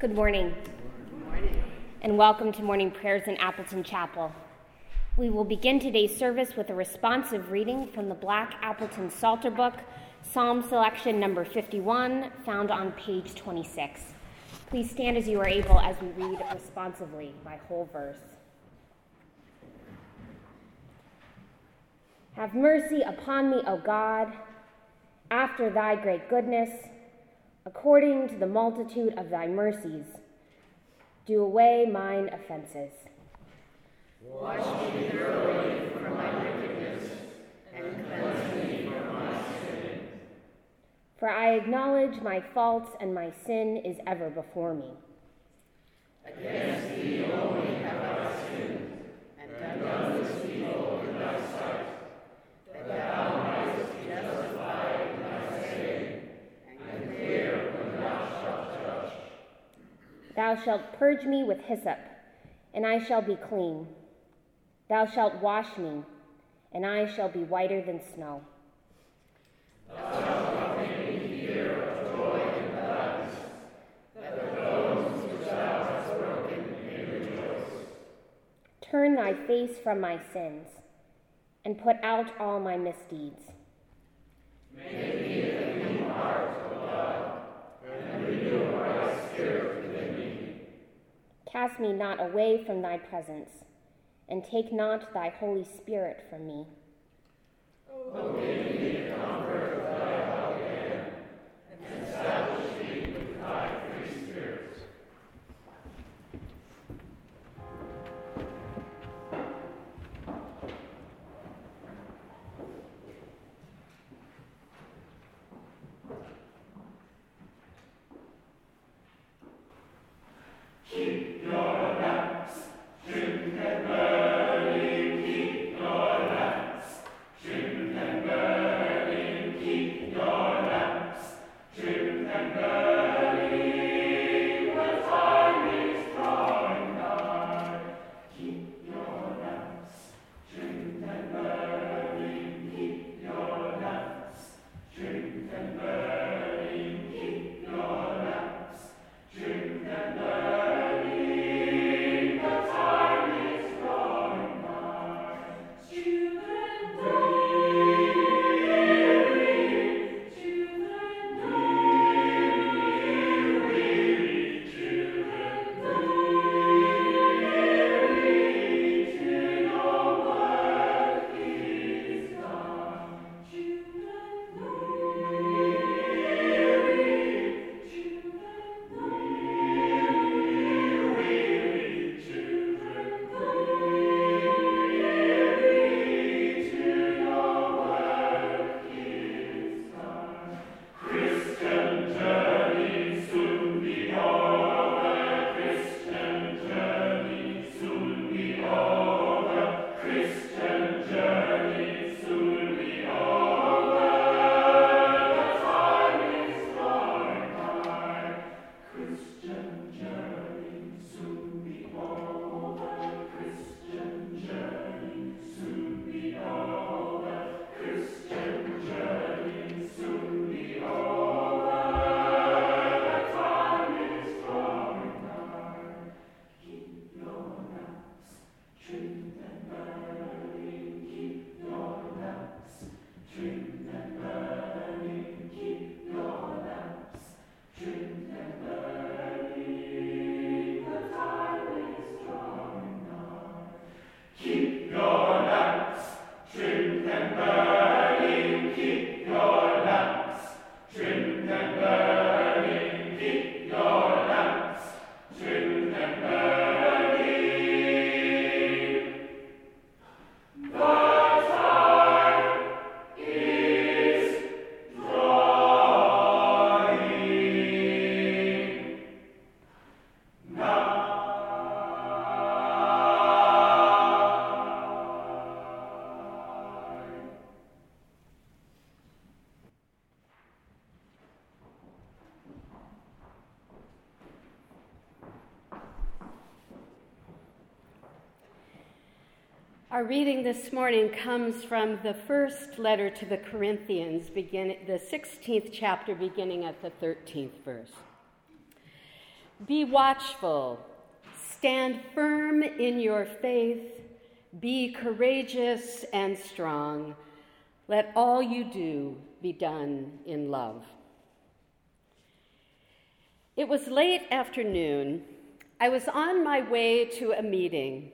Good morning. Good morning. And welcome to morning prayers in Appleton Chapel. We will begin today's service with a responsive reading from the Black Appleton Psalter Book, Psalm selection number 51, found on page 26. Please stand as you are able as we read responsively by whole verse. Have mercy upon me, O God, after thy great goodness according to the multitude of thy mercies. Do away mine offenses. Wash me thoroughly from my wickedness, and cleanse me from my sin. For I acknowledge my faults, and my sin is ever before me. Against thee only have I sinned, and done this evil in thy sight, that thou Thou shalt purge me with hyssop, and I shall be clean. Thou shalt wash me, and I shall be whiter than snow. Turn thy face from my sins, and put out all my misdeeds. Make me a clean heart, O God, and renew my spirit Cast me not away from thy presence, and take not thy Holy Spirit from me. Our reading this morning comes from the first letter to the Corinthians, begin, the 16th chapter, beginning at the 13th verse. Be watchful, stand firm in your faith, be courageous and strong. Let all you do be done in love. It was late afternoon. I was on my way to a meeting.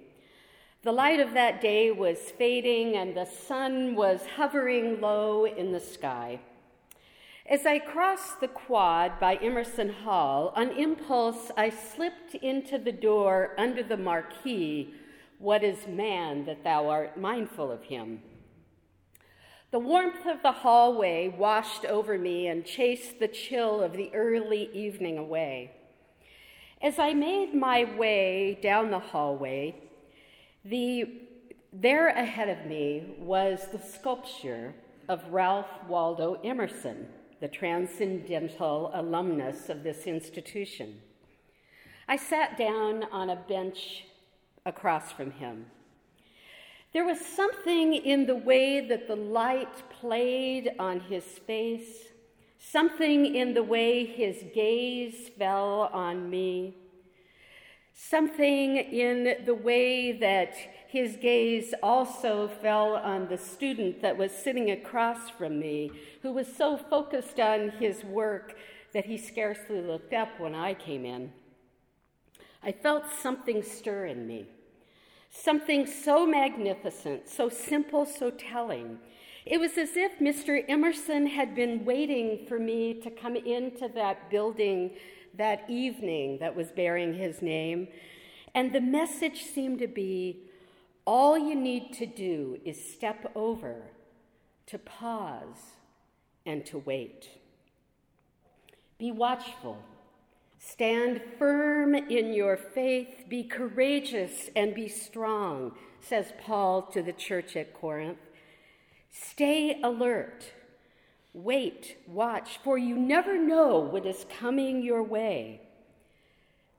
The light of that day was fading and the sun was hovering low in the sky. As I crossed the quad by Emerson Hall, on impulse, I slipped into the door under the marquee, What is man that thou art mindful of him? The warmth of the hallway washed over me and chased the chill of the early evening away. As I made my way down the hallway, the, there ahead of me was the sculpture of Ralph Waldo Emerson the transcendental alumnus of this institution. I sat down on a bench across from him. There was something in the way that the light played on his face, something in the way his gaze fell on me, something in the way that his gaze also fell on the student that was sitting across from me, who was so focused on his work that he scarcely looked up when I came in. I felt something stir in me, something so magnificent, so simple, so telling. It was as if Mr. Emerson had been waiting for me to come into that building that evening that was bearing his name. And the message seemed to be all you need to do is step over, to pause, and to wait. Be watchful. Stand firm in your faith. Be courageous and be strong, says Paul to the church at Corinth. Stay alert. Wait, watch, for you never know what is coming your way.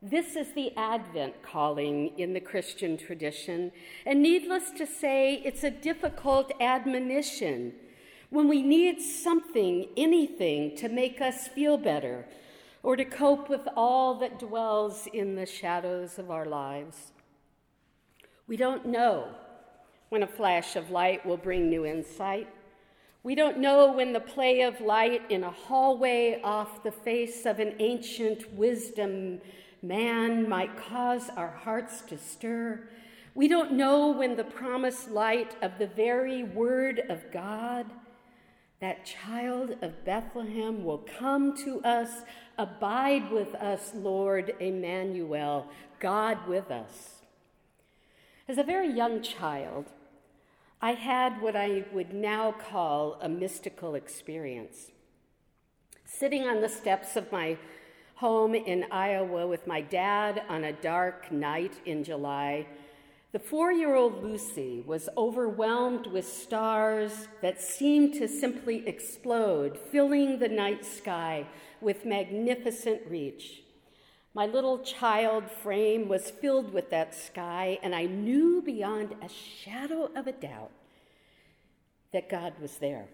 This is the Advent calling in the Christian tradition, and needless to say, it's a difficult admonition when we need something, anything, to make us feel better or to cope with all that dwells in the shadows of our lives. We don't know when a flash of light will bring new insight. We don't know when the play of light in a hallway off the face of an ancient wisdom man might cause our hearts to stir. We don't know when the promised light of the very Word of God, that child of Bethlehem, will come to us. Abide with us, Lord Emmanuel, God with us. As a very young child, I had what I would now call a mystical experience. Sitting on the steps of my home in Iowa with my dad on a dark night in July, the four year old Lucy was overwhelmed with stars that seemed to simply explode, filling the night sky with magnificent reach. My little child frame was filled with that sky, and I knew beyond a shadow of a doubt that God was there.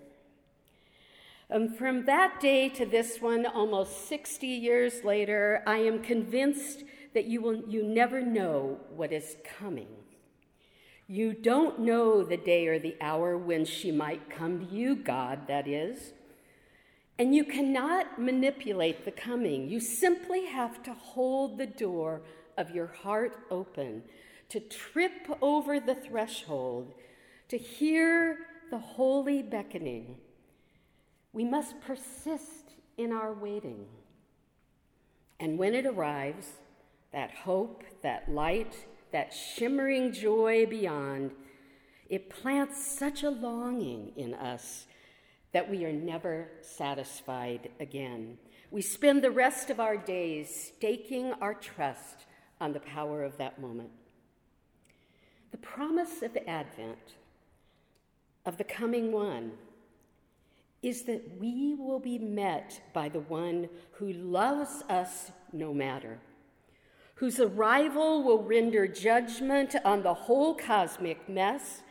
And um, from that day to this one, almost 60 years later, I am convinced that you, will, you never know what is coming. You don't know the day or the hour when she might come to you, God, that is. And you cannot manipulate the coming. You simply have to hold the door of your heart open, to trip over the threshold, to hear the holy beckoning we must persist in our waiting. And when it arrives, that hope, that light, that shimmering joy beyond, it plants such a longing in us that we are never satisfied again. We spend the rest of our days staking our trust on the power of that moment. The promise of the Advent, of the coming one, is that we will be met by the one who loves us no matter, whose arrival will render judgment on the whole cosmic mess,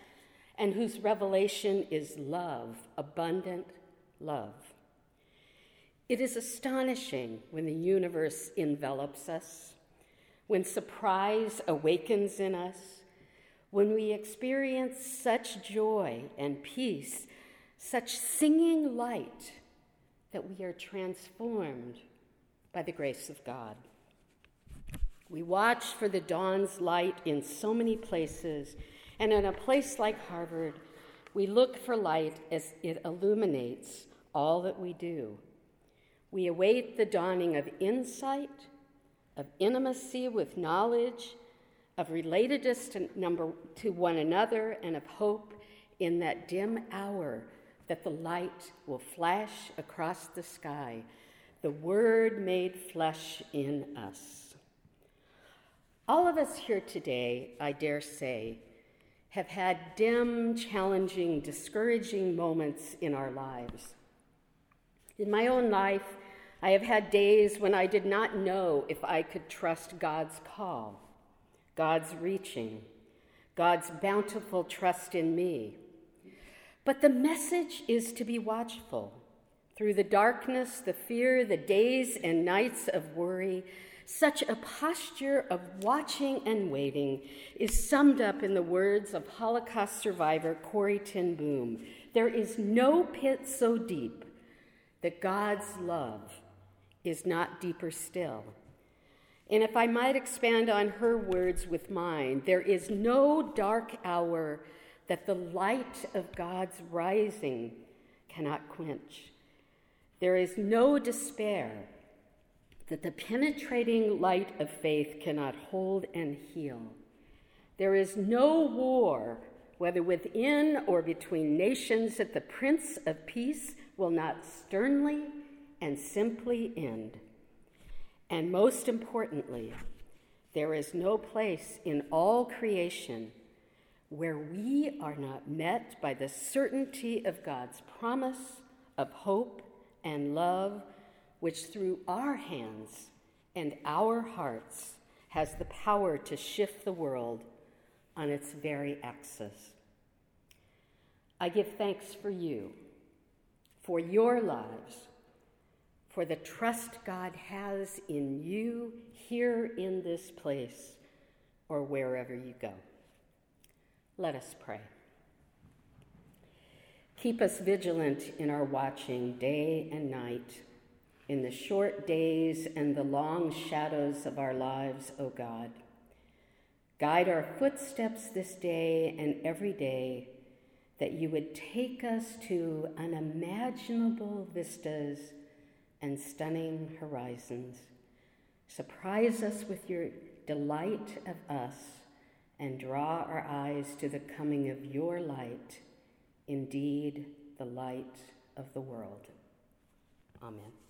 and whose revelation is love, abundant love. It is astonishing when the universe envelops us, when surprise awakens in us, when we experience such joy and peace, such singing light, that we are transformed by the grace of God. We watch for the dawn's light in so many places, and in a place like Harvard, we look for light as it illuminates all that we do. We await the dawning of insight, of intimacy with knowledge, of relatedness to, number, to one another, and of hope in that dim hour that the light will flash across the sky, the Word made flesh in us. All of us here today, I dare say, have had dim, challenging, discouraging moments in our lives. In my own life, I have had days when I did not know if I could trust God's call, God's reaching, God's bountiful trust in me. But the message is to be watchful. Through the darkness, the fear, the days and nights of worry, such a posture of watching and waiting is summed up in the words of Holocaust survivor Corrie ten Boom There is no pit so deep that God's love is not deeper still. And if I might expand on her words with mine, there is no dark hour that the light of God's rising cannot quench. There is no despair that the penetrating light of faith cannot hold and heal. There is no war, whether within or between nations, that the Prince of Peace will not sternly and simply end. And most importantly, there is no place in all creation where we are not met by the certainty of God's promise of hope and love which through our hands and our hearts has the power to shift the world on its very axis. I give thanks for you, for your lives, for the trust God has in you here in this place or wherever you go. Let us pray. Keep us vigilant in our watching day and night in the short days and the long shadows of our lives, O God. Guide our footsteps this day and every day, that you would take us to unimaginable vistas and stunning horizons. Surprise us with your delight of us and draw our eyes to the coming of your light, indeed, the light of the world. Amen.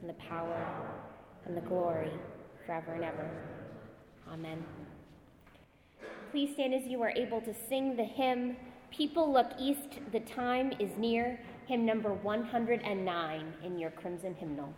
and the power, and the glory, forever and ever. Amen. Please stand as you are able to sing the hymn, People Look East, the Time is Near, hymn number 109 in your crimson hymnal.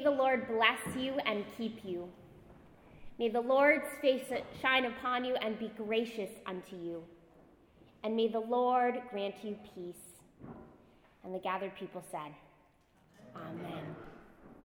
May the Lord bless you and keep you. May the Lord's face shine upon you and be gracious unto you. And may the Lord grant you peace. And the gathered people said, Amen.